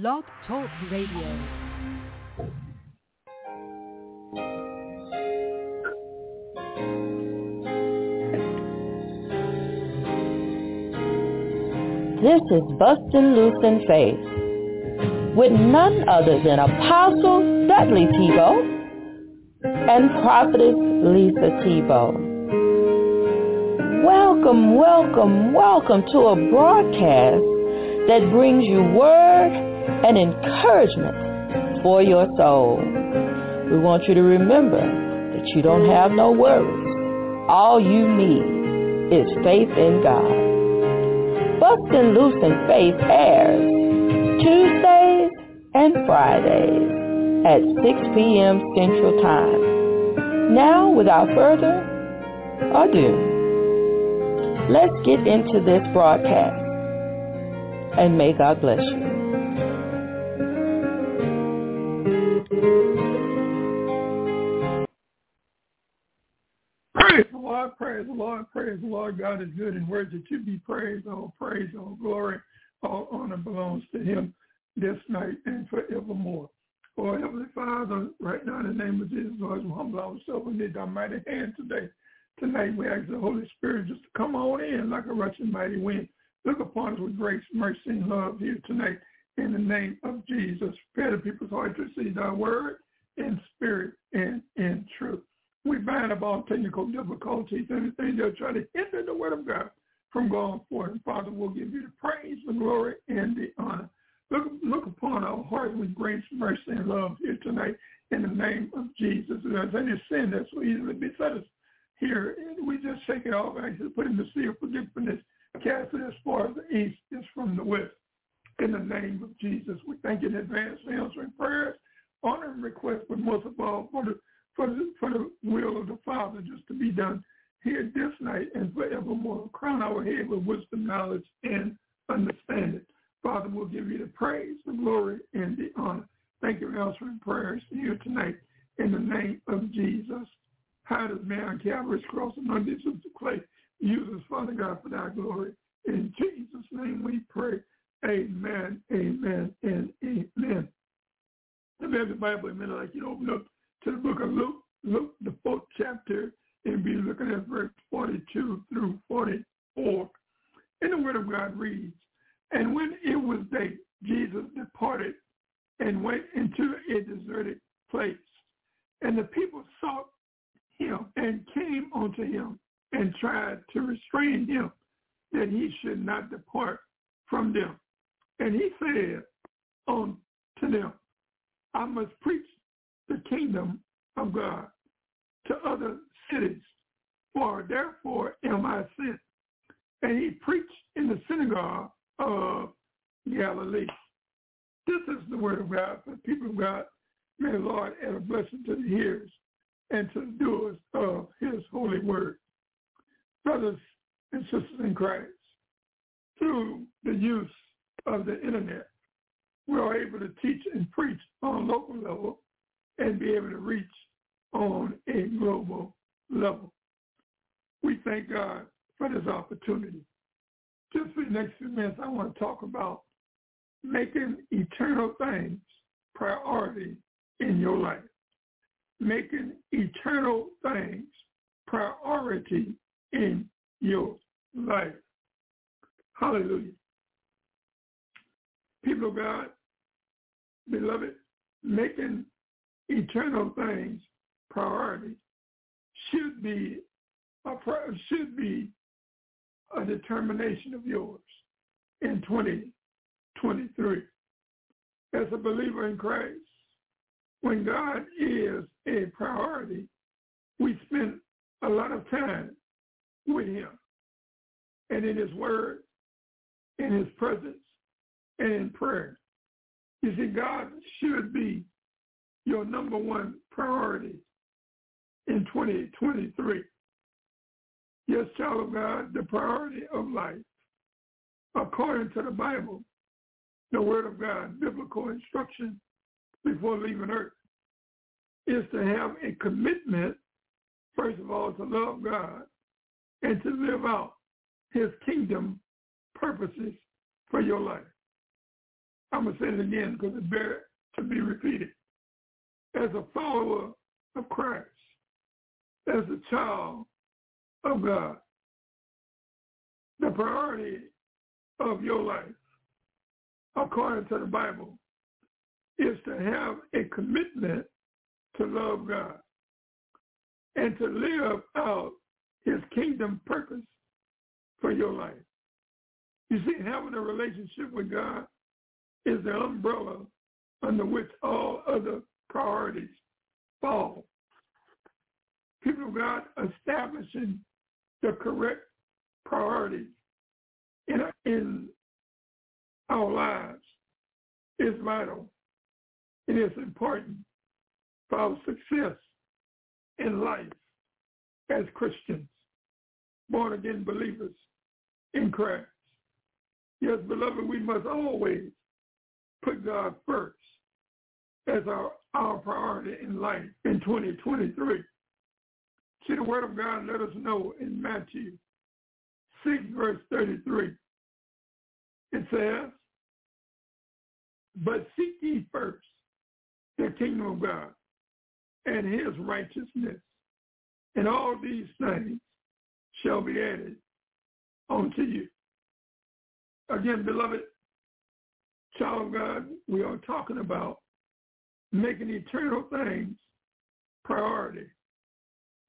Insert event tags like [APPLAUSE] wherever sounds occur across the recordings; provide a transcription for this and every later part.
Blog Talk Radio. This is Bustin' Loose in Faith with none other than Apostle Dudley Thibeaux and Prophetess Lisa Thibeaux. Welcome, welcome, welcome to a broadcast that brings you word and encouragement for your soul. We want you to remember that you don't have no worries. All you need is faith in God. Bustin' Loose in Faith airs Tuesdays and Fridays at 6 p.m. Central Time. Now, without further ado, let's get into this broadcast. And may God bless you. Praise the Lord, praise the Lord. God is good and worthy to be praised. All praise, all glory, all honor belongs to him this night and forevermore. Oh, Heavenly Father, right now in the name of Jesus, Lord, we humble ourselves in thy mighty hand today. Tonight we ask the Holy Spirit just to come on in like a rushing mighty wind. Look upon us with grace, mercy, and love here tonight in the name of Jesus. Prepare the people's heart to receive thy word in spirit and in truth. We bind up all technical difficulties, anything that try to hinder the word of God from going forth. And Father, we'll give you the praise, the glory, and the honor. Look, look upon our heart with grace, mercy, and love here tonight in the name of Jesus. If there's any sin that so easily beset us here, we just shake it off and put in the sea of forgiveness, cast it as far as the east is from the west. In the name of Jesus, we thank you in advance for answering prayers, honor and request, but most of all for the for the, for the will of the Father just to be done here this night and forevermore. Crown our head with wisdom, knowledge, and understanding. Father, we'll give you the praise, the glory, and the honor. Thank you for answering prayers here tonight in the name of Jesus. Hide us, man, Calvary's cross and the clay. Use us, Father God, for thy glory. In Jesus' name we pray. Amen, amen, and amen. Let me have the Bible a minute like you open up to the book of Luke, Luke, the fourth chapter, and be looking at verse 42 through 44. And the word of God reads, And when it was day, Jesus departed and went into a deserted place. And the people sought him and came unto him and tried to restrain him that he should not depart from them. And he said unto them, I must preach the kingdom of God to other cities, for therefore am I sent. And he preached in the synagogue of Galilee. This is the word of God for the people of God. May the Lord add a blessing to the hearers and to the doers of his holy word. Brothers and sisters in Christ, through the use of the internet, we are able to teach and preach on a local level and be able to reach on a global level. We thank God for this opportunity. Just for the next few minutes, I want to talk about making eternal things priority in your life. Making eternal things priority in your life. Hallelujah. People of God, beloved, making eternal things priority should be a should be a determination of yours in 2023. As a believer in Christ, when God is a priority, we spend a lot of time with him and in his word, in his presence, and in prayer. You see, God should be your number one priority in 2023. Yes, child of God, the priority of life, according to the Bible, the Word of God, biblical instruction before leaving earth, is to have a commitment, first of all, to love God and to live out his kingdom purposes for your life. I'm going to say it again because it's better to be repeated. As a follower of Christ, as a child of God, the priority of your life, according to the Bible, is to have a commitment to love God and to live out his kingdom purpose for your life. You see, having a relationship with God is the umbrella under which all other priorities fall. People of God establishing the correct priorities in, in our lives is vital. It is important for our success in life as Christians, born again believers in Christ. Yes, beloved, we must always put God first as our, our priority in life in 2023. See, the word of God let us know in Matthew 6, verse 33. It says, but seek ye first the kingdom of God and his righteousness, and all these things shall be added unto you. Again, beloved child of God, we are talking about making eternal things priority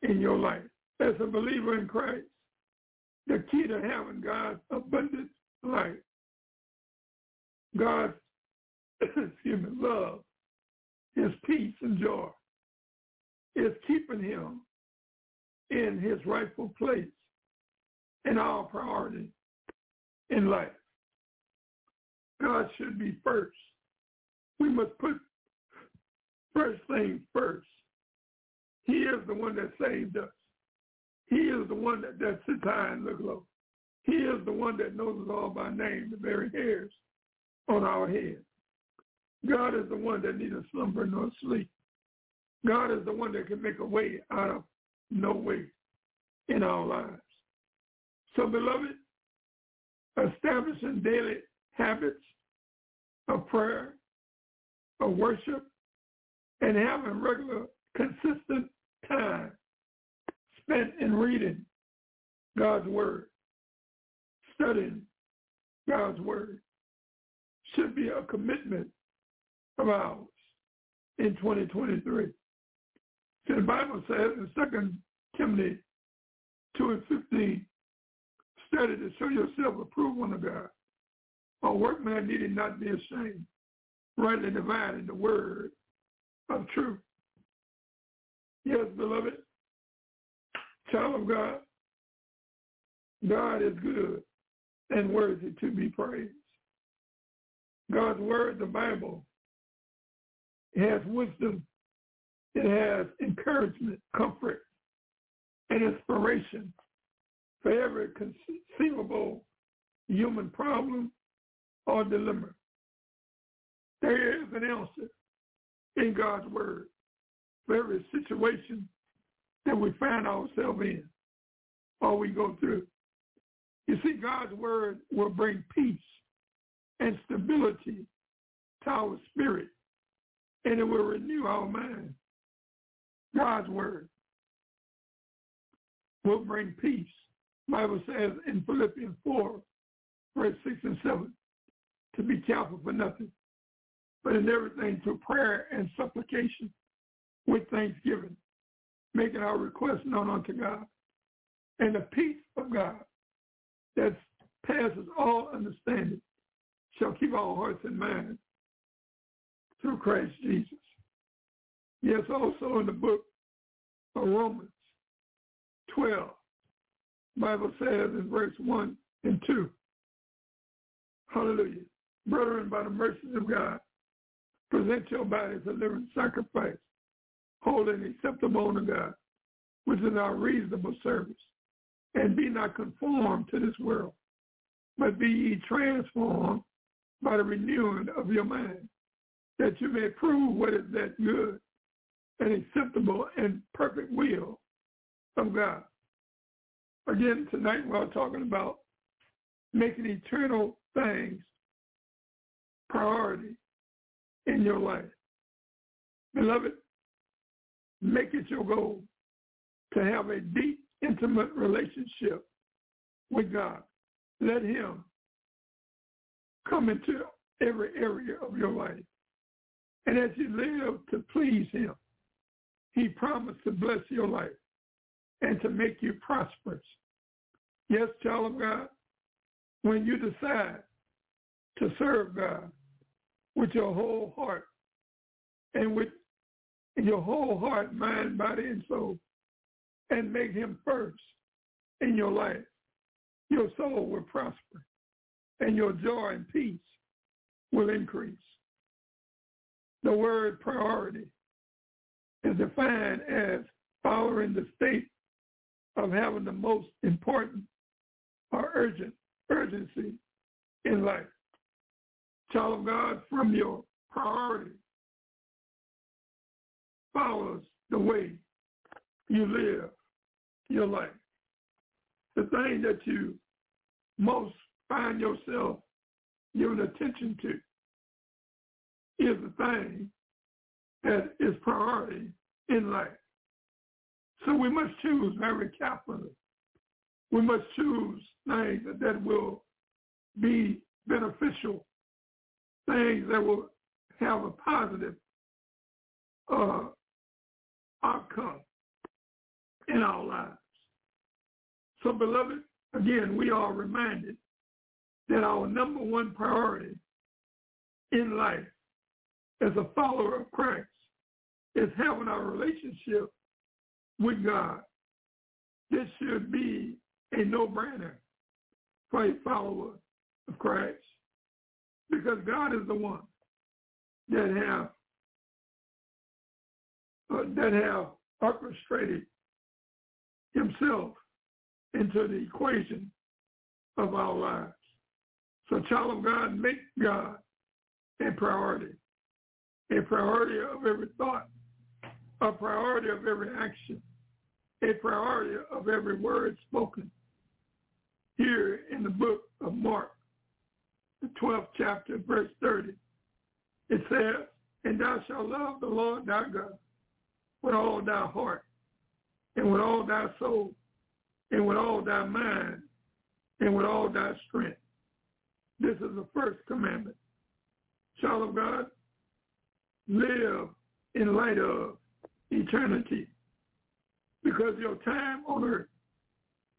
in your life. As a believer in Christ, the key to having God's abundant life, God's [COUGHS] me, love, his peace and joy, is keeping him in his rightful place in our priority in life. God should be first. We must put first things first. He is the one that saved us. He is the one that, that sits high and looks low. He is the one that knows us all by name, the very hairs on our head. God is the one that neither slumber nor sleep. God is the one that can make a way out of no way in our lives. So, beloved, establishing daily habits of prayer, of worship, and having regular, consistent time spent in reading God's Word, studying God's Word, should be a commitment of ours in 2023. See, the Bible says in 2 Timothy 2 and 15, study to show yourself approved unto God. A workman needed not be ashamed, rightly dividing the word of truth. Yes, beloved, child of God, God is good and worthy to be praised. God's word, the Bible, has wisdom. It has encouragement, comfort, and inspiration for every conceivable human problem or dilemma. There is an answer in God's word for every situation that we find ourselves in or we go through. You see, God's word will bring peace and stability to our spirit, and it will renew our mind. God's word will bring peace. Bible says in Philippians 4, verse 6 and 7, to be careful for nothing, but in everything through prayer and supplication with thanksgiving, making our requests known unto God. And the peace of God that passes all understanding shall keep our hearts and minds through Christ Jesus. Yes, also in the book of Romans 12, Bible says in verse 1 and 2, hallelujah, brethren, by the mercies of God, present your bodies a living sacrifice, holy and acceptable unto God, which is our reasonable service. And be not conformed to this world, but be ye transformed by the renewing of your mind, that you may prove what is that good and acceptable and perfect will of God. Again, tonight we're talking about making eternal things priority in your life. Beloved, make it your goal to have a deep, intimate relationship with God. Let him come into every area of your life. And as you live to please him, he promised to bless your life and to make you prosperous. Yes, child of God, when you decide to serve God with your whole heart and with your whole heart, mind, body, and soul, and make him first in your life, your soul will prosper and your joy and peace will increase. The word priority is defined as following the state of having the most important or urgent urgency in life. Child of God, from your priority follows the way you live your life. The thing that you most find yourself giving attention to is the thing that is priority in life. So we must choose very carefully. We must choose things that, will be beneficial, things that will have a positive uh, outcome in our lives. So, beloved, again, we are reminded that our number one priority in life as a follower of Christ is having our relationship with God. This should be a no-brainer for a follower of Christ because God is the one that have uh, that have orchestrated himself into the equation of our lives. So child of God, make God a priority, a priority of every thought, a priority of every action, a priority of every word spoken. Here in the book of Mark, the 12th chapter, verse 30, it says, And thou shalt love the Lord thy God with all thy heart, and with all thy soul, and with all thy mind, and with all thy strength. This is the first commandment. Child of God, live in light of eternity because your time on earth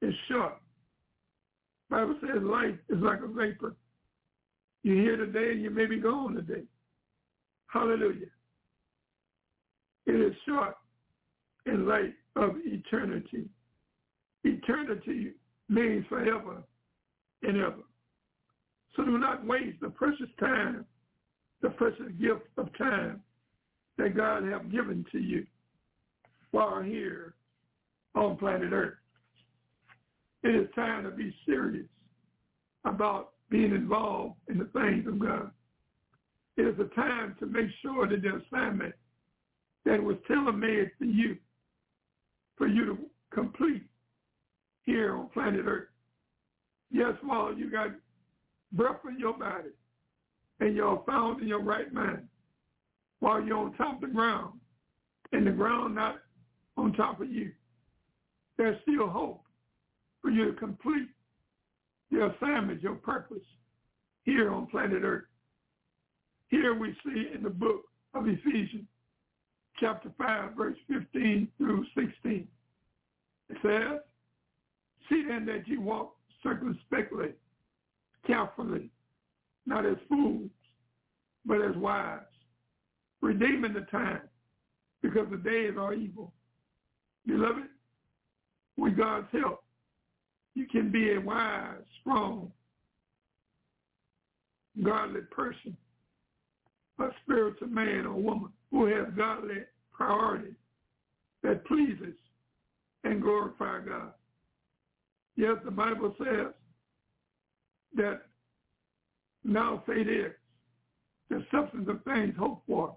is short. Bible says life is like a vapor. You're here today and you may be gone today. Hallelujah. It is short in light of eternity. Eternity means forever and ever. So do not waste the precious time, the precious gift of time that God has given to you while here on planet Earth. It is time to be serious about being involved in the things of God. It is a time to make sure that the assignment that was tailor-made for you, for you to complete here on planet Earth. Yes, while you got breath in your body and you're found in your right mind, while you're on top of the ground and the ground not on top of you, there's still hope for you to complete your assignment, your purpose here on planet Earth. Here we see in the book of Ephesians, chapter 5, verse 15 through 16. It says, See then that you walk circumspectly, carefully, not as fools, but as wise, redeeming the time, because the days are evil. Beloved, with God's help, you can be a wise, strong, godly person, a spiritual man or woman who has godly priorities that pleases and glorify God. Yes, the Bible says that now faith is the substance of things hoped for,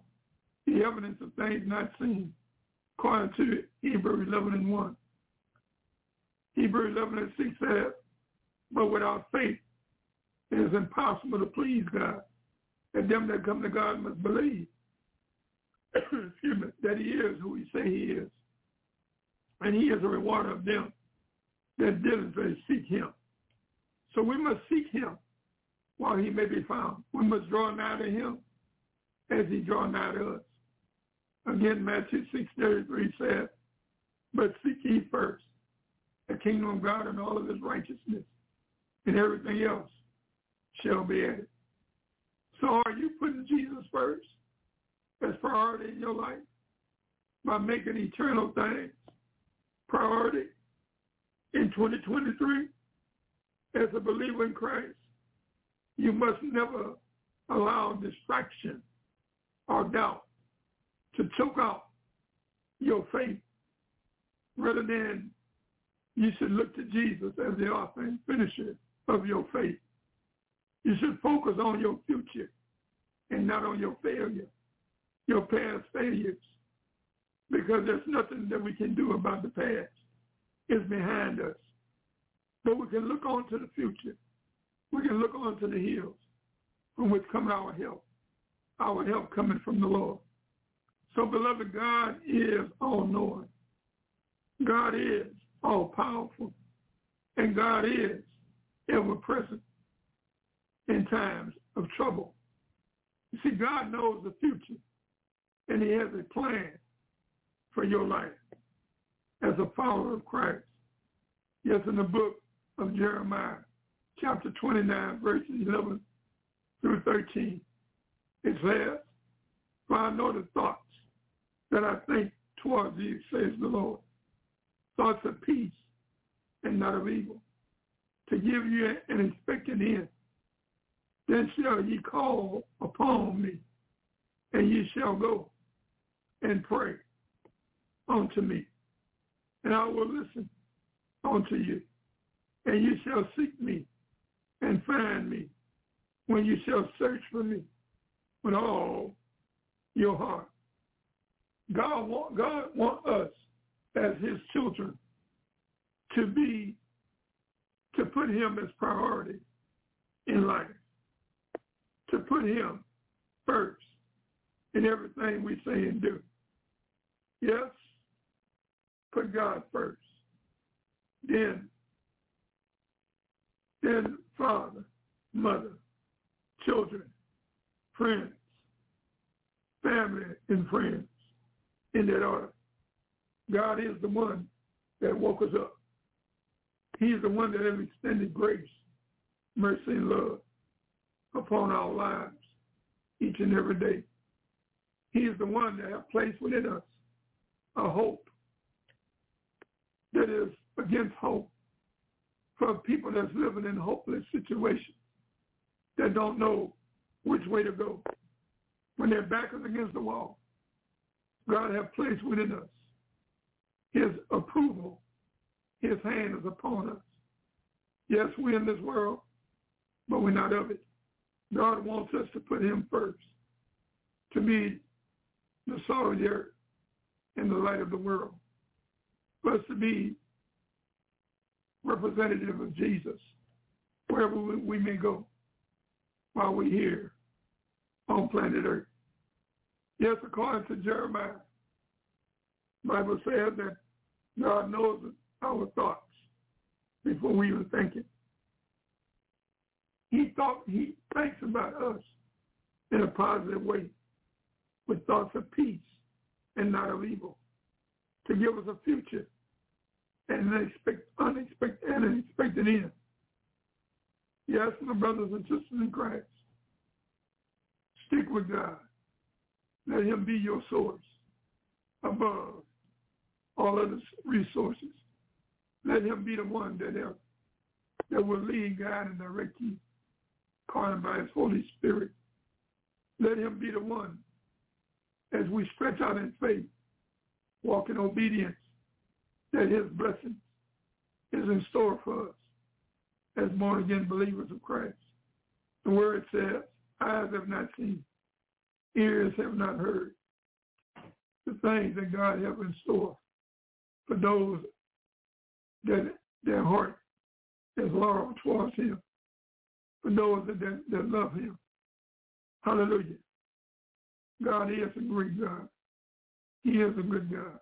the evidence of things not seen, according to Hebrews 11 and 1. Hebrews 11 and 6 says, but without faith, it is impossible to please God. And them that come to God must believe, [COUGHS] excuse me, that he is who he say he is. And he is a rewarder of them that diligently seek him. So we must seek him while he may be found. We must draw nigh to him as he draw nigh to us. Again, Matthew 6.33 says, But seek ye first the kingdom of God and all of his righteousness, and everything else shall be added. So are you putting Jesus first as priority in your life by making eternal things priority in 2023 as a believer in Christ? You must never allow distraction or doubt to choke out your faith rather than you should look to Jesus as the author and finisher of your faith. You should focus on your future and not on your failure, your past failures, because there's nothing that we can do about the past. It's behind us. But we can look on to the future. We can look on to the hills from which come our help, our help coming from the Lord. So, beloved, God is all-knowing. God is all-powerful. And God is ever-present in times of trouble. You see, God knows the future, and he has a plan for your life as a follower of Christ. Yes, in the book of Jeremiah, chapter 29, verses 11 through 13, it says, For I know the thoughts that I think towards you, says the Lord, thoughts of peace and not of evil, to give you an expected end. Then shall ye call upon me, and ye shall go and pray unto me, and I will listen unto you. And you shall seek me and find me when you shall search for me with all your heart. God want God want us as his children to be to put him as priority in life. To put him first in everything we say and do. Yes, put God first. Then, then father, mother, children, friends, family, and friends in that order. God is the one that woke us up. He's the one that has extended grace, mercy, and love upon our lives each and every day. He is the one that has placed within us a hope that is against hope for people that's living in hopeless situations that don't know which way to go. When their back is against the wall, God has placed within us his approval. His hand is upon us. Yes, we're in this world, but we're not of it. God wants us to put him first, to be the salt of the earth and the light of the world, for us to be representative of Jesus wherever we may go while we're here on planet Earth. Yes, according to Jeremiah, Bible says that God knows our thoughts before we even think it. He thought he thinks about us in a positive way with thoughts of peace and not of evil to give us a future and an expect, unexpected and an expected end. Yes, my brothers and sisters in Christ, stick with God. Let him be your source above all other resources. Let him be the one that help, that will lead, guide, and direct you, called by his Holy Spirit. Let him be the one as we stretch out in faith, walk in obedience, that his blessing is in store for us as born-again believers of Christ. The word says, eyes have not seen, ears have not heard the things that God has in store for those that their heart is loyal towards him, for those that, that, that love him. Hallelujah. God is a great God. He is a good God.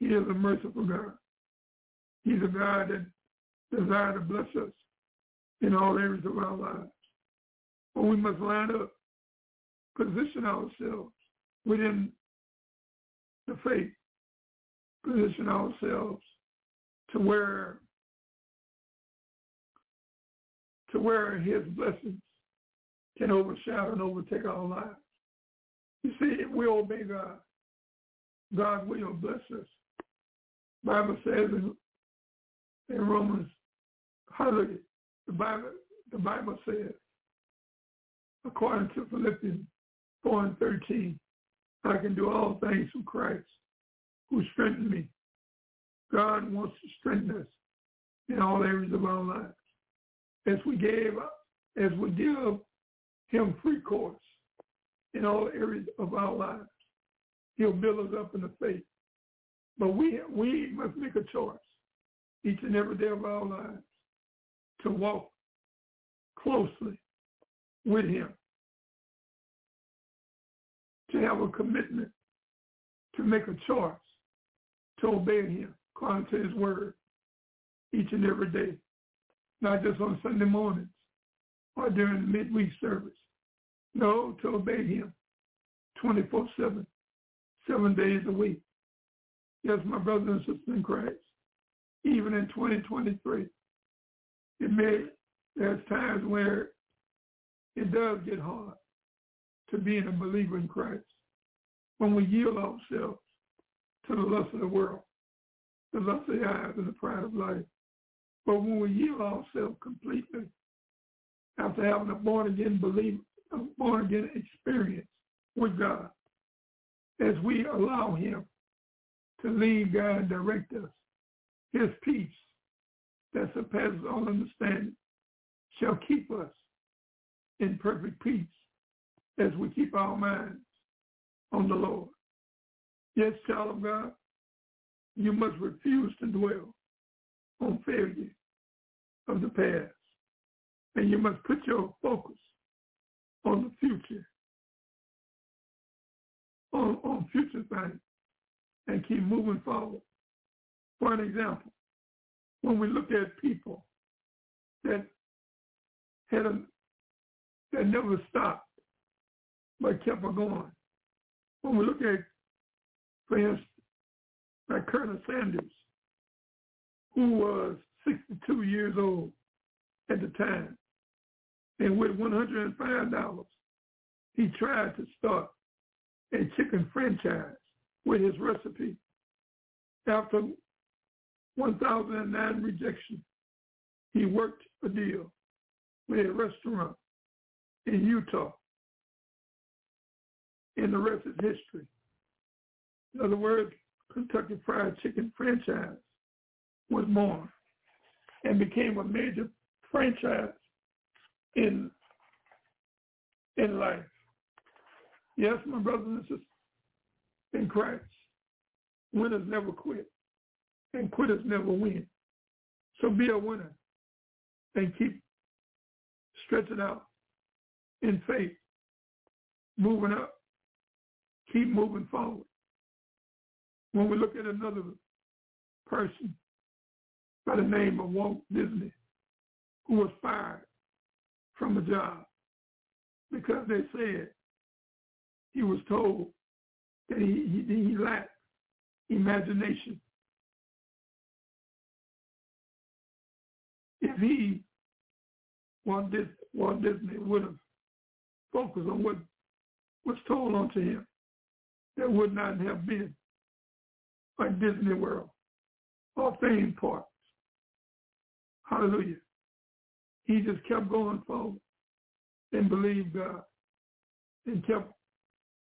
He is a merciful God. He's a God that desires to bless us in all areas of our lives. But we must line up, position ourselves within the faith, position ourselves to where to where his blessings can overshadow and overtake our lives. You see, if we obey God, God will bless us. Bible says in, in Romans, hallelujah, the Bible, the Bible says, according to Philippians 4 and 13, I can do all things through Christ who strengthened me. God wants to strengthen us in all areas of our lives. As we gave, up, as we give him free course in all areas of our lives, he'll build us up in the faith. But we we must make a choice each and every day of our lives to walk closely with him, to have a commitment, to make a choice, to obey him according to his word each and every day, not just on Sunday mornings or during midweek service. No, to obey him 24-7, seven days a week. Yes, my brothers and sisters in Christ, even in 2023, it may, there's times where it does get hard to being a believer in Christ when we yield ourselves to the lust of the world, the lust of the eyes, and the pride of life. But when we yield ourselves completely, after having a born-again belief, a born-again experience with God, as we allow him to lead, God, and direct us, his peace that surpasses all understanding shall keep us in perfect peace as we keep our minds on the Lord. Yes, child of God, you must refuse to dwell on failure of the past. And you must put your focus on the future, on, on future things, and keep moving forward. For an example, when we look at people that had a, that never stopped but kept on going. When we look at, for instance, like Colonel Sanders, who was 62 years old at the time, and with $105, he tried to start a chicken franchise with his recipe. After 1009 rejection, he worked a deal with a restaurant in Utah. And the rest is history. In other words, Kentucky Fried Chicken franchise was born and became a major franchise in in life. Yes, my brothers and sisters in Christ, winners never quit and quitters never win. So be a winner and keep stretching out in faith, moving up, keep moving forward. When we look at another person by the name of Walt Disney, who was fired from a job because they said he was told that he, he, he lacked imagination. If he, Walt Disney, Walt Disney would have focused on what was told unto him, there would not have been a Disney World or theme parks. Hallelujah. He just kept going forward and believed God and kept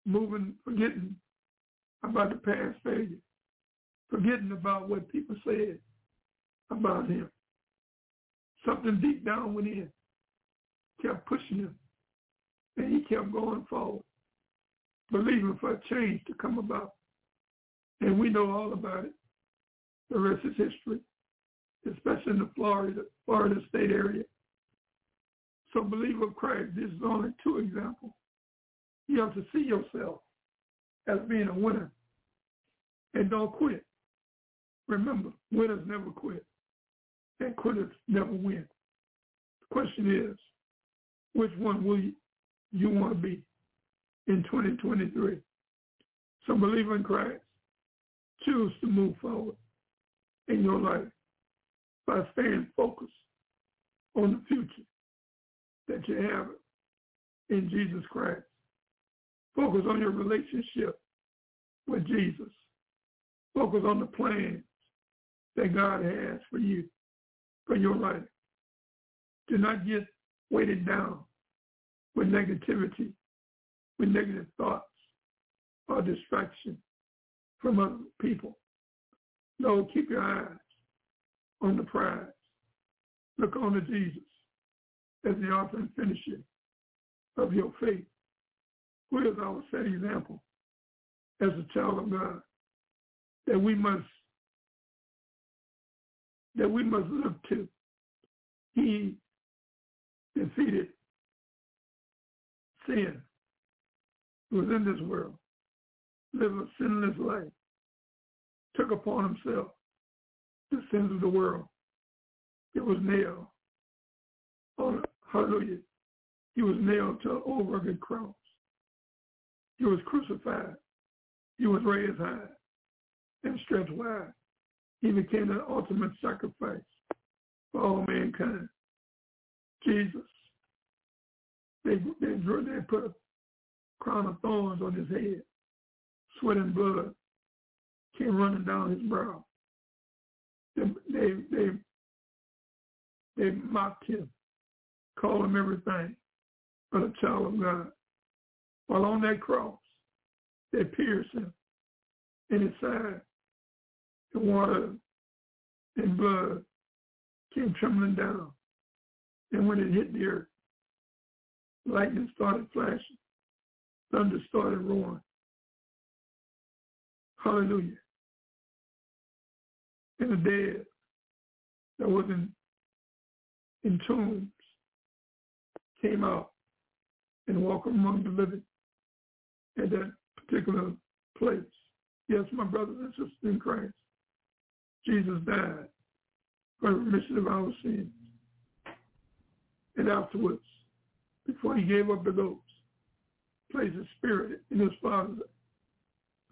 moving, forgetting about the past failure, forgetting about what people said about him. Something deep down within kept pushing him, and he kept going forward, believing for a change to come about. And we know all about it. The rest is history, especially in the Florida, Florida state area. So believer of Christ, this is only two examples. You have to see yourself as being a winner and don't quit. Remember, winners never quit and quitters never win. The question is, which one will you, you want to be in 2023? So believe in Christ. Choose to move forward in your life by staying focused on the future that you have in Jesus Christ. Focus on your relationship with Jesus. Focus on the plans that God has for you, for your life. Do not get weighted down with negativity, with negative thoughts or distraction from other people. No, keep your eyes on the prize. Look on to Jesus as the author and finisher of your faith. Who is our set example as a child of God that we must that we must look to. He defeated sin, was in this world, lived a sinless life, took upon himself the sins of the world. It was nailed on, hallelujah, he was nailed to an old rugged cross. He was crucified. He was raised high and stretched wide. He became the ultimate sacrifice for all mankind. Jesus. They, they, they put a crown of thorns on his head. Sweat and blood came running down his brow. They, they, they, they mocked him, called him everything but a child of God. While on that cross, they pierced him in his side. The water and blood came trembling down. And when it hit the earth, lightning started flashing. Thunder started roaring. Hallelujah. And the dead that was in, in tombs came out and walked among the living at that particular place. Yes, my brothers and sisters in Christ, Jesus died for the remission of our sins. And afterwards, before he gave up the ghost, placed his spirit in his father's,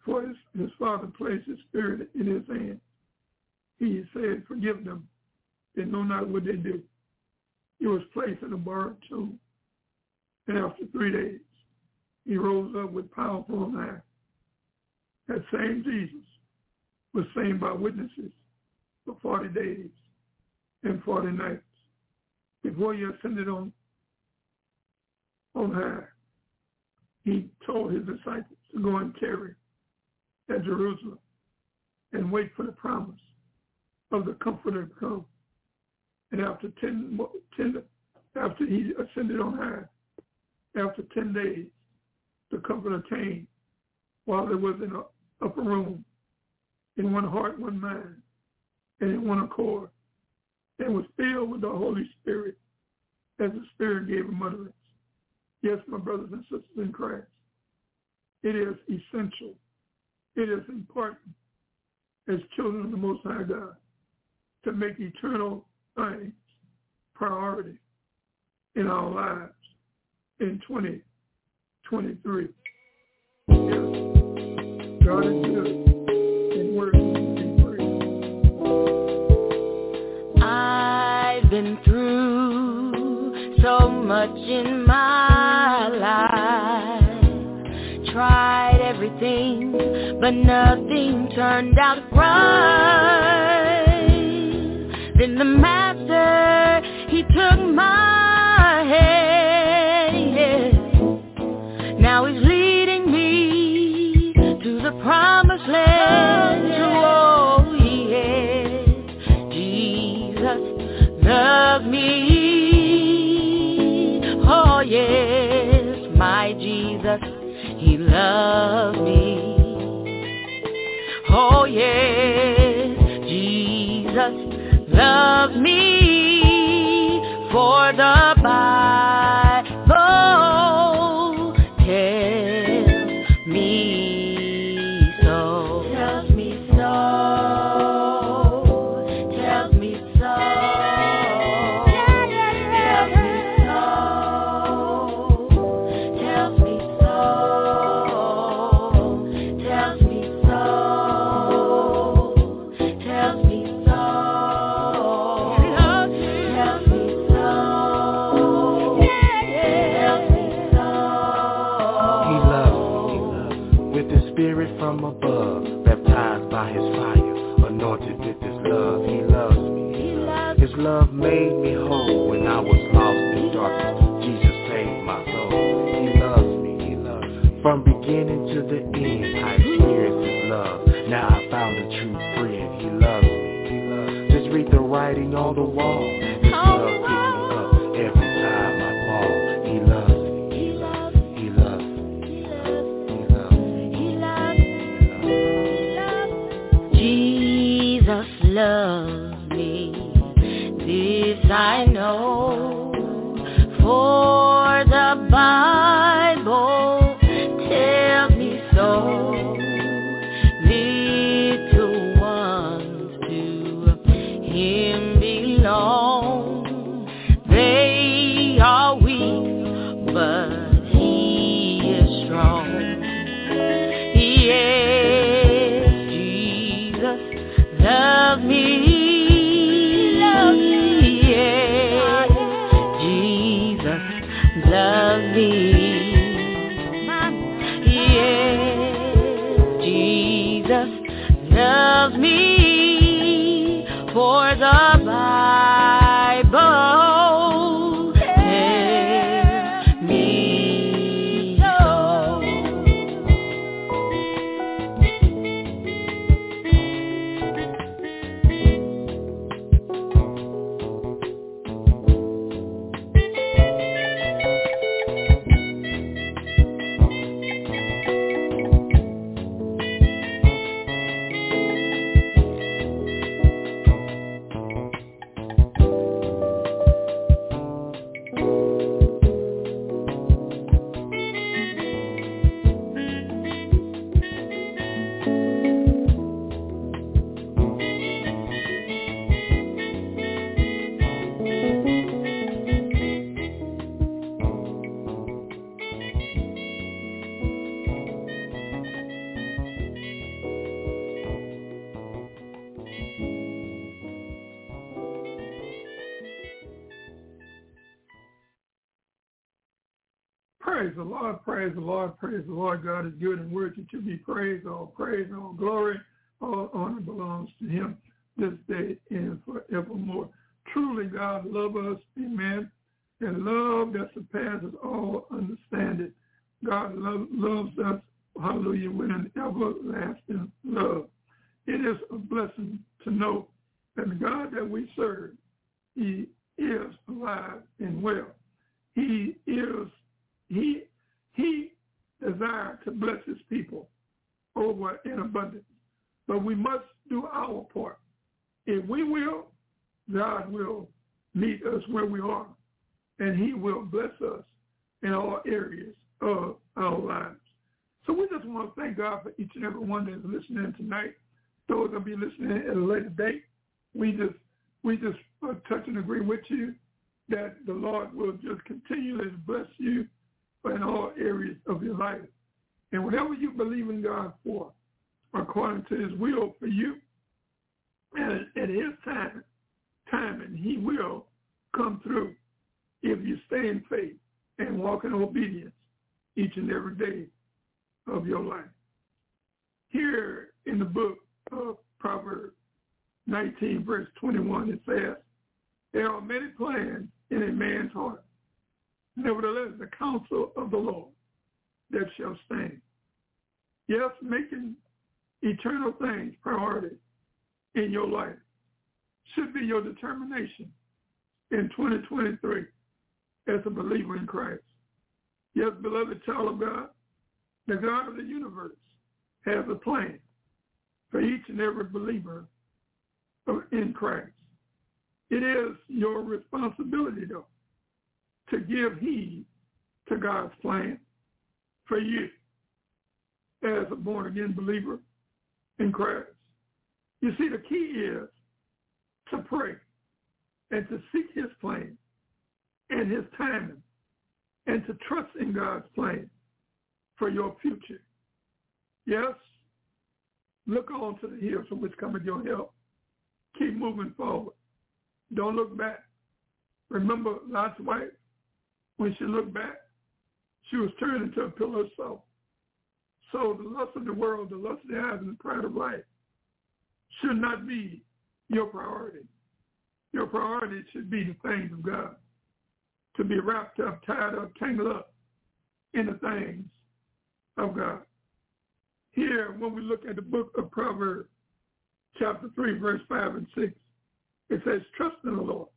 for his, his father placed his spirit in his hand. He said, forgive them. They know not what they do. He was placed in a borrowed tomb. And after three days, he rose up with power from. That same Jesus was seen by witnesses for 40 days and 40 nights before he ascended on, on high. He told his disciples to go and tarry at Jerusalem and wait for the promise of the Comforter to come. And after 10, 10 after he ascended on high, after 10 days, the Comforter came while there was in an upper room in one heart, one mind, and in one accord, and was filled with the Holy Spirit as the Spirit gave him utterance. Yes, my brothers and sisters in Christ, it is essential. It is important as children of the Most High God to make eternal things priority in our lives in 2023. Yes, but nothing turned out right. Then the the Bible. Writing on the wall. The Lord, praise the Lord, praise the Lord. God is good and worthy to be praised. All praise, all glory, all honor belongs to him this day and forevermore. Truly, God love us, amen, and love that surpasses all understanding. God love, loves us, hallelujah, with an everlasting love. It is a blessing to know that the God that we serve, he is alive and well. He is he he desired to bless his people over in abundance. But we must do our part. If we will, God will meet us where we are, and he will bless us in all areas of our lives. So we just want to thank God for each and every one that's listening tonight. Those that will be listening at a later date, we just we just uh, touch and agree with you that the Lord will just continually bless you in all areas of your life. And whatever you believe in God for, according to his will for you, and at his time, and he will come through if you stay in faith and walk in obedience each and every day of your life. Here in the book of Proverbs 19, verse 21, it says, there are many plans in a man's heart, Nevertheless, the counsel of the Lord that shall stand. Yes, making eternal things priority in your life should be your determination in 2023 as a believer in Christ. Yes, beloved child of God, the God of the universe has a plan for each and every believer in Christ. It is your responsibility, though, to give heed to God's plan for you as a born-again believer in Christ. You see, the key is to pray and to seek his plan and his timing and to trust in God's plan for your future. Yes, look on to the hills from which cometh your help. Keep moving forward. Don't look back. Remember Lot's wife? When she looked back, she was turned into a pillar of salt. So the lust of the world, the lust of the eyes, and the pride of life should not be your priority. Your priority should be the things of God. To be wrapped up, tied up, tangled up in the things of God. Here, when we look at the book of Proverbs, chapter 3, verse 5 and 6, it says, trust in the Lord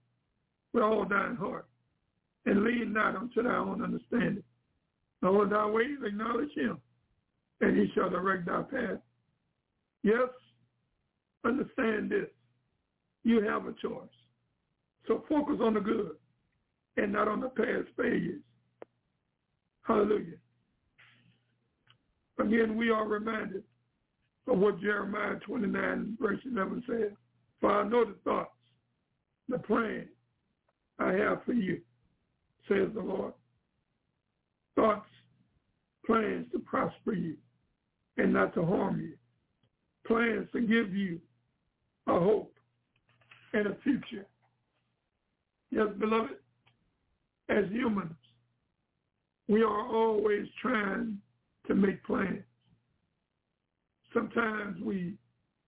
with all thine heart and lead not unto thy own understanding. In all thy ways acknowledge him, and he shall direct thy path. Yes, understand this. You have a choice. So focus on the good and not on the past failures. Hallelujah. Again, we are reminded of what Jeremiah 29 verse 11 says. For I know the thoughts, the plan I have for you, says the Lord. Thoughts, plans to prosper you and not to harm you. Plans to give you a hope and a future. Yes, beloved, as humans, we are always trying to make plans. Sometimes we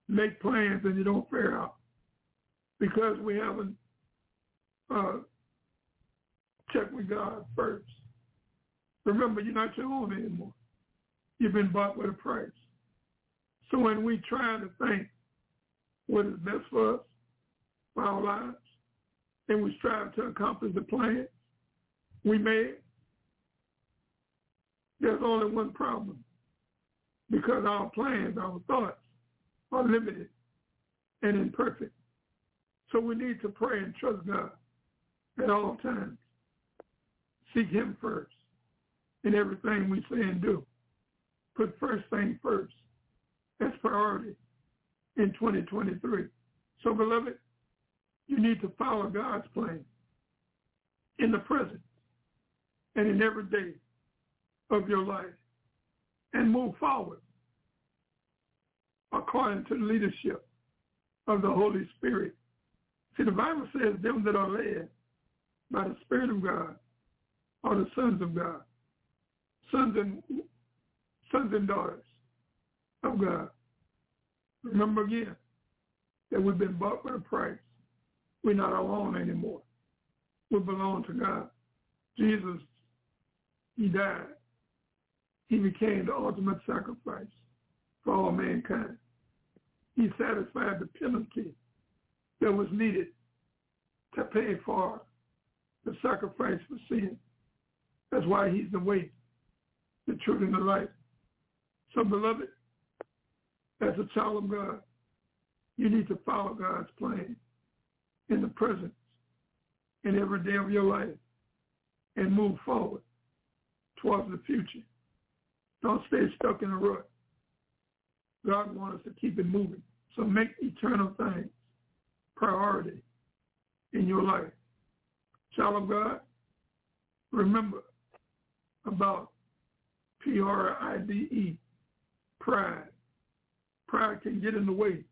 make plans and they don't fare out because we haven't uh, checked with God first. Remember, you're not your own anymore. You've been bought with a price. So when we try to think what is best for us, for our lives, and we strive to accomplish the plan we made, there's only one problem. Because our plans, our thoughts are limited and imperfect. So we need to pray and trust God at all times. Seek him first in everything we say and do. Put first thing first. That's priority in 2023. So beloved, you need to follow God's plan in the present and in every day of your life and move forward according to the leadership of the Holy Spirit. See, the Bible says them that are led by the Spirit of God are the sons of God, sons and sons and daughters of God. Remember again that we've been bought with a price. We're not alone anymore. We belong to God. Jesus, he died he became the ultimate sacrifice for all mankind. He satisfied the penalty that was needed to pay for the sacrifice for sin. That's why he's the way, the truth, and the life. So, beloved, as a child of God, you need to follow God's plan in the present, in every day of your life, and move forward towards the future. Don't stay stuck in a rut. God wants us to keep it moving. So make eternal things priority in your life. Child of God, remember about P-R-I-D-E, pride. Pride can get in the way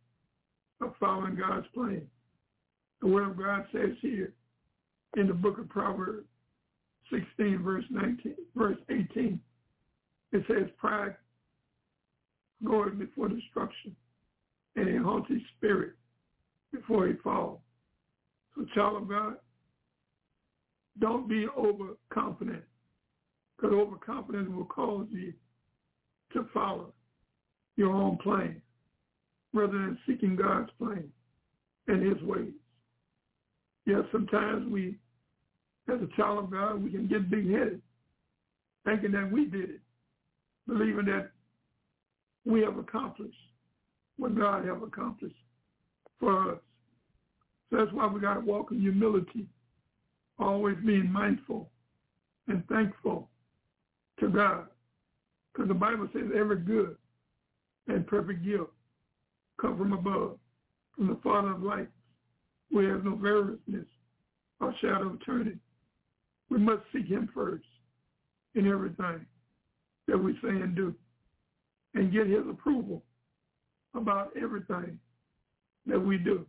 of following God's plan. The word of God says here in the book of Proverbs 16, verse 19, verse 18, it says pride goeth before destruction and a haughty spirit before he fall. So child of God, don't be overconfident because overconfidence will cause you to follow your own plan rather than seeking God's plan and his ways. Yes, sometimes we, as a child of God, we can get big-headed thinking that we did it believing that we have accomplished what God have accomplished for us. So that's why we got to walk in humility, always being mindful and thankful to God. Because the Bible says every good and perfect gift come from above, from the Father of lights, who has no variousness or shadow of turning. We must seek him first in everything that we say and do and get his approval about everything that we do.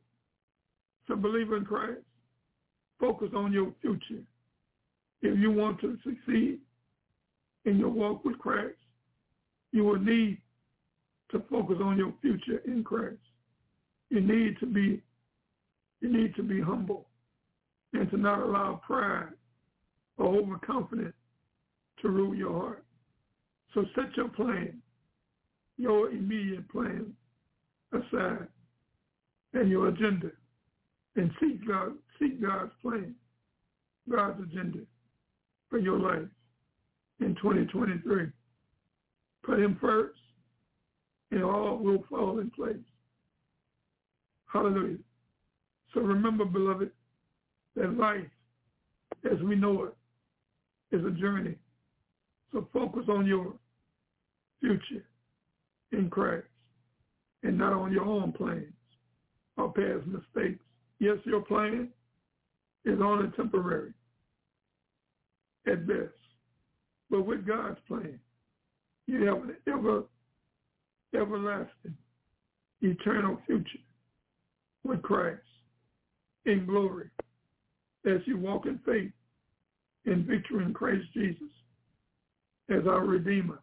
So believer in Christ, focus on your future. If you want to succeed in your walk with Christ, you will need to focus on your future in Christ. You need to be you need to be humble and to not allow pride or overconfidence to rule your heart. So set your plan, your immediate plan aside and your agenda and seek God, seek God's plan, God's agenda for your life in 2023. Put him first and all will fall in place. Hallelujah. So remember, beloved, that life as we know it is a journey. So focus on your future in Christ and not on your own plans or past mistakes. Yes, your plan is only temporary at best. But with God's plan, you have an ever, everlasting, eternal future with Christ in glory as you walk in faith and victory in Christ Jesus as our Redeemer,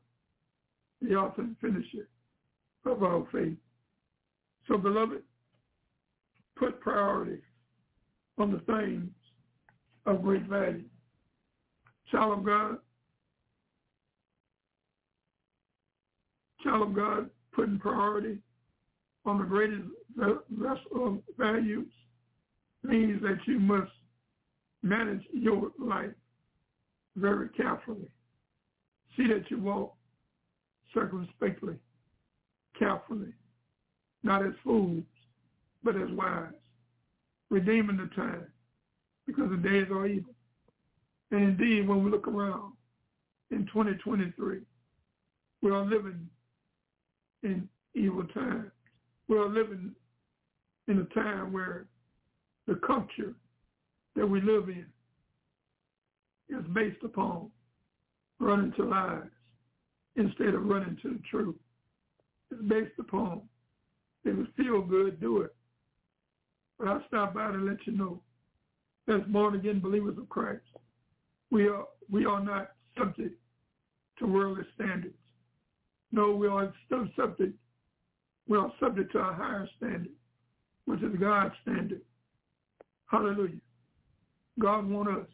the author and finisher of our faith. So, beloved, put priority on the things of great value. Child of God, child of God, putting priority on the greatest vessel values means that you must manage your life very carefully. See that you walk circumspectly, carefully, not as fools, but as wise, redeeming the time because the days are evil. And indeed, when we look around in 2023, we are living in evil times. We are living in a time where the culture that we live in is based upon running to lies instead of running to the truth. It's based upon if it feel good, do it. But I stop by to let you know, as born again believers of Christ, we are we are not subject to worldly standards. No, we are still subject. We are subject to a higher standard, which is God's standard. Hallelujah. God wants us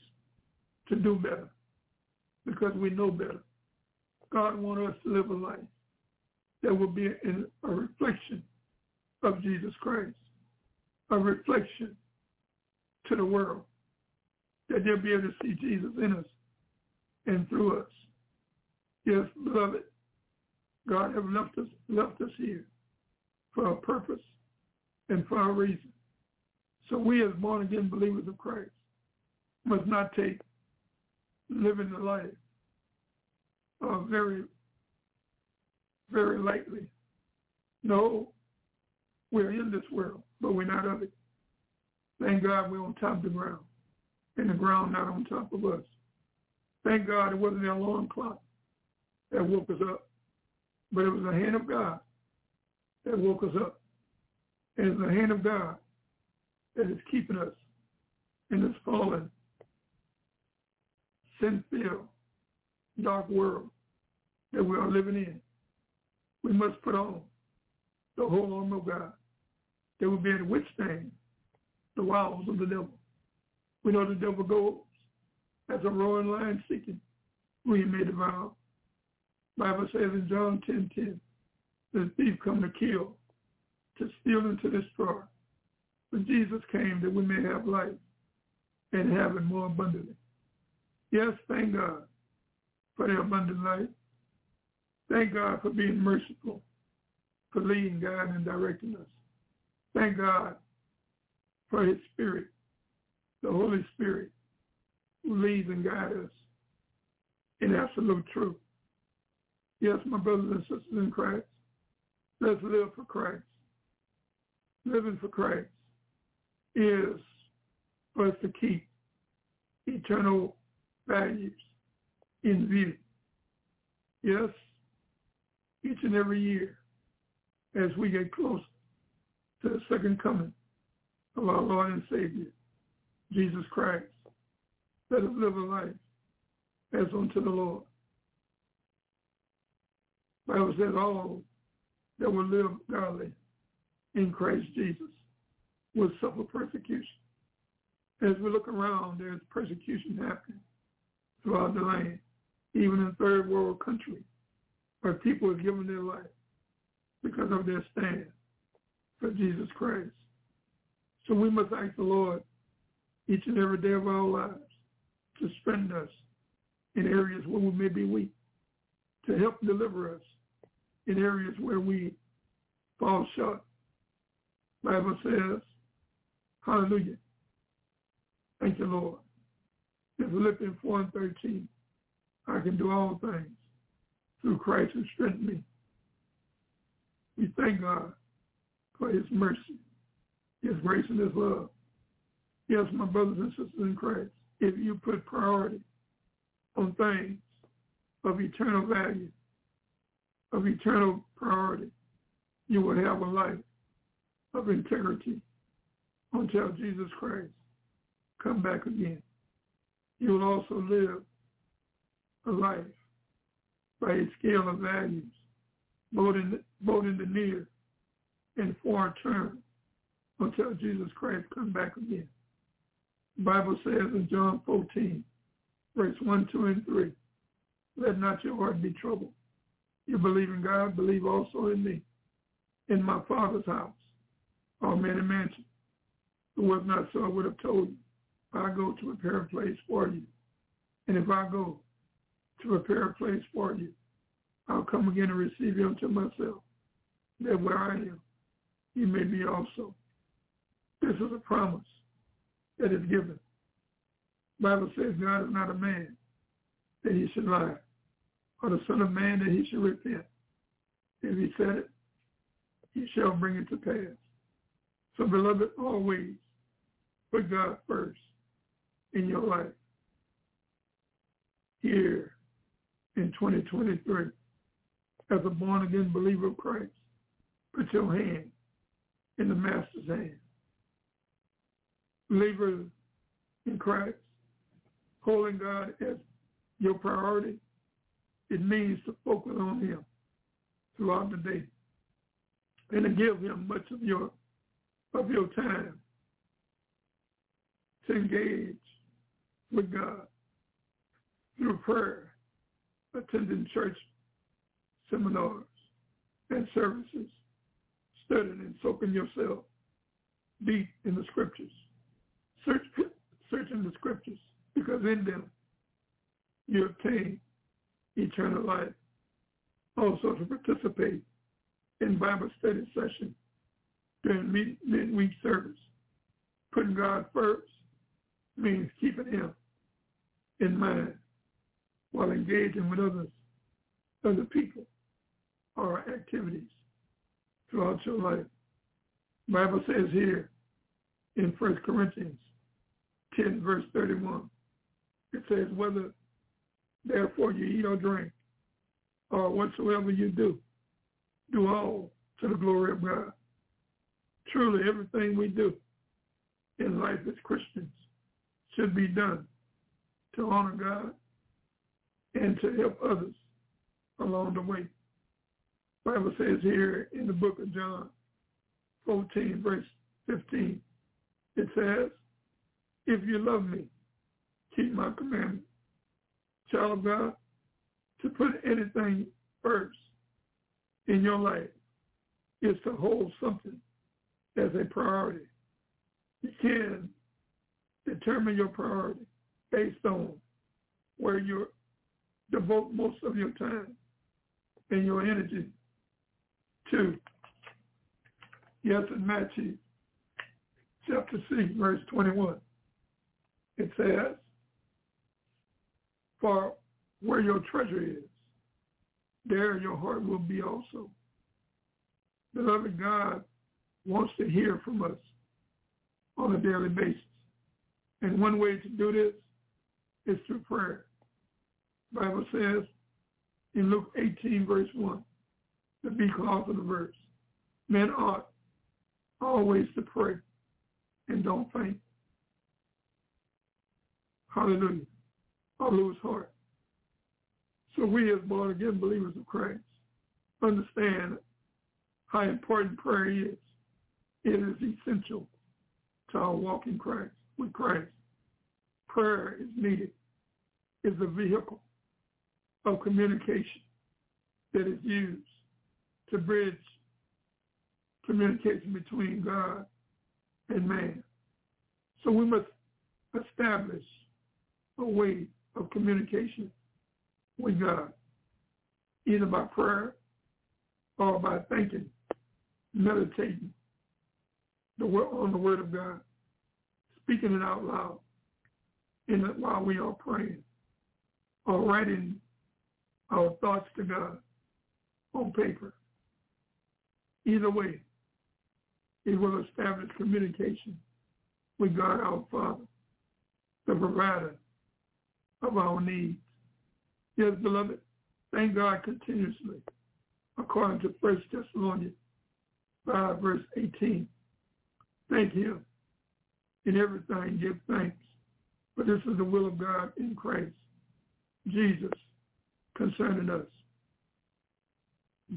to do better because we know better. God wants us to live a life that will be a reflection of Jesus Christ, a reflection to the world, that they'll be able to see Jesus in us and through us. Yes, beloved, God have left us left us here for a purpose and for a reason. So we as born again believers of Christ must not take living the life uh, very, very lightly. No, we're in this world, but we're not of it. Thank God we're on top of the ground, and the ground not on top of us. Thank God it wasn't the alarm clock that woke us up, but it was the hand of God that woke us up. And it's the hand of God that is keeping us in this fallen, sin-filled, dark world that we are living in. We must put on the whole armor of God that will be able to withstand the wiles of the devil. We know the devil goes as a roaring lion seeking who he may devour. Bible says in John 10, 10, the thief come to kill, to steal and to destroy. But Jesus came that we may have life and have it more abundantly. Yes, thank God for the abundant life. Thank God for being merciful, for leading, guiding, and directing us. Thank God for his spirit, the Holy Spirit, who leads and guides us in absolute truth. Yes, my brothers and sisters in Christ, let's live for Christ. Living for Christ is for us to keep eternal values in view. Yes, each and every year as we get closer to the second coming of our Lord and Savior, Jesus Christ. Let us live a life as unto the Lord. Bible says all that will live godly in Christ Jesus will suffer persecution. As we look around, there's persecution happening throughout the land, even in third world countries, where people are giving their life because of their stand for Jesus Christ. So we must ask the Lord each and every day of our lives to strengthen us in areas where we may be weak, to help deliver us in areas where we fall short. Bible says, hallelujah. Thank you, Lord. In Philippians 4 and 13, I can do all things through Christ who strengthens me. We thank God for his mercy, his grace, and his love. Yes, my brothers and sisters in Christ, if you put priority on things of eternal value, of eternal priority, you will have a life of integrity until Jesus Christ come back again. You will also live a life by a scale of values, both in the, both in the near and far term until Jesus Christ come back again. The Bible says in John 14, verse 1, 2, and 3, let not your heart be troubled. You believe in God, believe also in me. In my Father's house are many mansions. If it was not so, I would have told you. I go to prepare a place for you. And if I go to prepare a place for you, I'll come again and receive you unto myself, that where I am, you may be also. This is a promise that is given. The Bible says God is not a man that he should lie, or the son of man that he should repent. If he said it, he shall bring it to pass. So beloved, always put God first in your life. Here in 2023, as a born-again believer of Christ, put your hand in the Master's hand. Believers in Christ, holding God as your priority, it means to focus on him throughout the day and to give him much of your of your time to engage with God through prayer, attending church seminars and services, studying and soaking yourself deep in the scriptures. Search, searching the scriptures because in them you obtain eternal life. Also to participate in Bible study sessions during mid- midweek service. Putting God first means keeping him in mind while engaging with others, other people, or activities throughout your life. Bible says here in 1 Corinthians 10, verse 31, it says, whether therefore you eat or drink, or whatsoever you do, do all to the glory of God. Truly, everything we do in life as Christians should be done to honor God and to help others along the way. Bible says here in the book of John 14, verse 15, it says, if you love me, keep my commandments. Child of God, to put anything first in your life is to hold something as a priority. You can determine your priority based on where you devote most of your time and your energy to. Yes, in Matthew chapter 6, verse 21. It says, For where your treasure is, there your heart will be also. Beloved, God wants to hear from us on a daily basis. And one way to do this is through prayer. The Bible says in Luke 18, verse 1, the B clause of the verse, men ought always to pray and don't faint. Hallelujah. Or lose heart. So we as born again believers of Christ understand how important prayer is. It is essential to our walk in Christ, with Christ. Prayer is needed, is a vehicle of communication that is used to bridge communication between God and man. So we must establish a way of communication with God, either by prayer or by thinking, meditating the on the Word of God, speaking it out loud in while we are praying, or writing our thoughts to God on paper. Either way, it will establish communication with God our Father, the provider of our needs. Yes, beloved, thank God continuously, according to 1 Thessalonians 5, verse 18. Thank him. In everything, give thanks. For this is the will of God in Christ, Jesus, concerning us.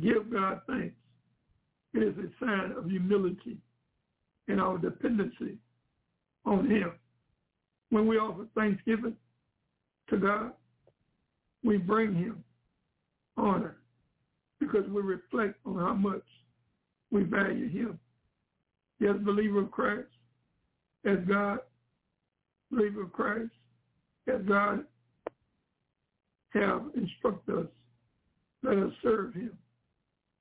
Give God thanks. It is a sign of humility and our dependency on him. When we offer thanksgiving to God, we bring him honor because we reflect on how much we value him. Yes, believer of Christ, as God, believer of Christ, as God have instructed us, let us serve him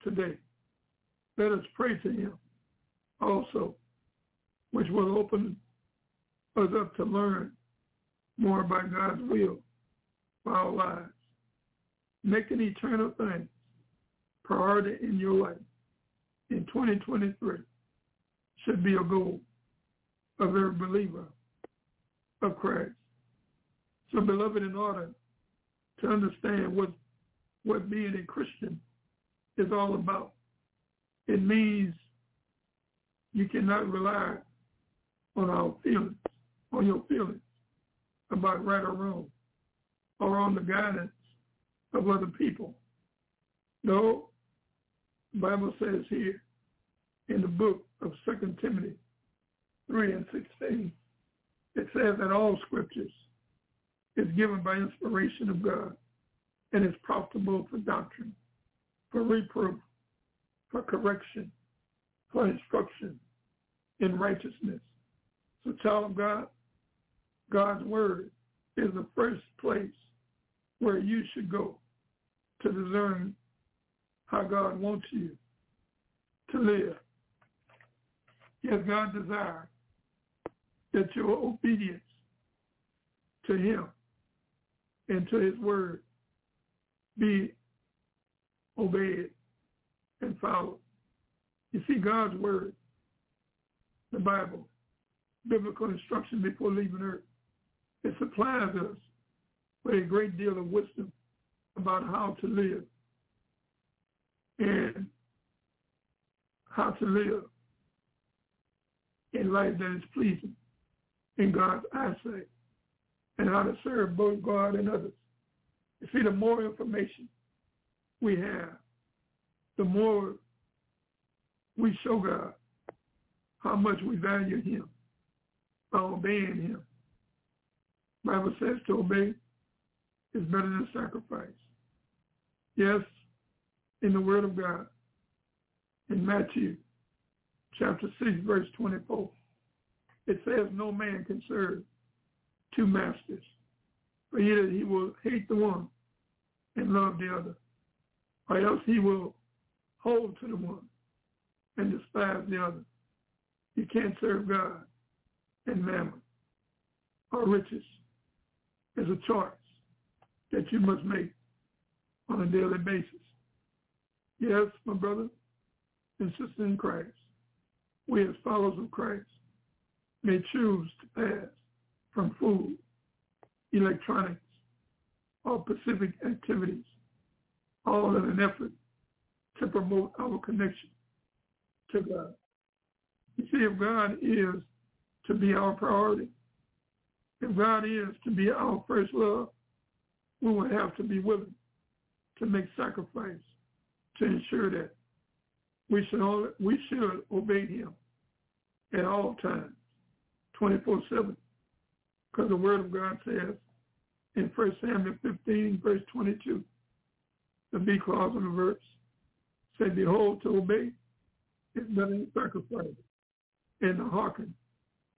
today. Let us pray to him also, which will open us up to learn more about God's will for our lives. Making eternal things priority in your life in 2023 should be a goal of every believer of Christ. So, beloved, in order to understand what what being a Christian is all about, it means you cannot rely on our feelings, on your feelings about right or wrong, or on the guidance of other people. No, the Bible says here in the book of Second Timothy 3 and 16, it says that all scriptures is given by inspiration of God and is profitable for doctrine, for reproof, for correction, for instruction in righteousness. So child of God, God's word is the first place where you should go to discern how God wants you to live. Yes, God desires that your obedience to him and to his word be obeyed and followed. You see, God's word, the Bible, biblical instruction before leaving earth, it supplies us with a great deal of wisdom about how to live and how to live in life that is pleasing in God's eyesight and how to serve both God and others. You see, the more information we have, the more we show God how much we value him by obeying him. Bible says to obey is better than sacrifice. Yes, in the Word of God, in Matthew chapter 6, verse 24, it says no man can serve two masters, for either he will hate the one and love the other, or else he will hold to the one and despise the other. You can't serve God and mammon or riches is a choice that you must make on a daily basis. Yes, my brother and sister in Christ, we as followers of Christ may choose to pass from food, electronics, or specific activities, all in an effort to promote our connection to God. You see, if God is to be our priority, if God is to be our first love, we will have to be willing to make sacrifice to ensure that we should, all, we should obey him at all times, 24-7. Because the word of God says in 1 Samuel 15, verse 22, the B clause of the verse, say, behold, to obey is better than sacrifice, and to hearken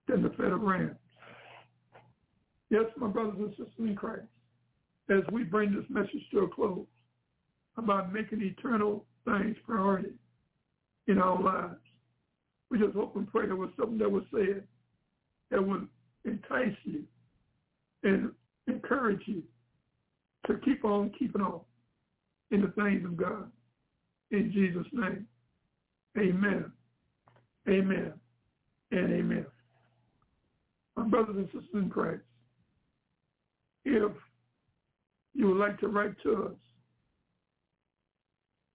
than the fat of rams. Yes, my brothers and sisters in Christ, as we bring this message to a close about making eternal things priority in our lives, we just hope and pray there was something that was said that would entice you and encourage you to keep on keeping on in the things of God. In Jesus' name, amen, amen, and amen. My brothers and sisters in Christ, if you would like to write to us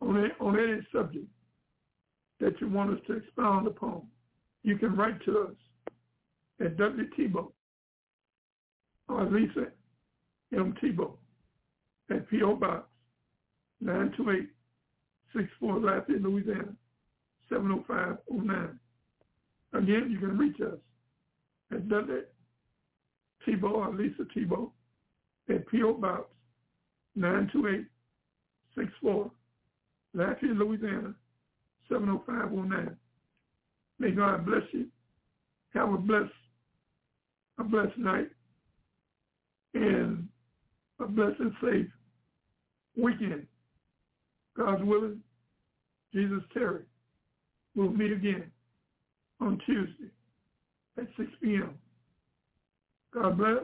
on any, on any subject that you want us to expound upon, you can write to us at W. Thibeaux or Lisa M. Thibeaux at P.O. Box 92864 Lafayette, Louisiana 70509. Again, you can reach us at W. Thibeaux or Lisa Thibeaux at P.O. Box 92864 Lafayette, Louisiana 70509. May God bless you. Have a blessed, a blessed night and a blessed and safe weekend. God's willing, Jesus Terry. We'll meet again on Tuesday at 6 p.m. God bless.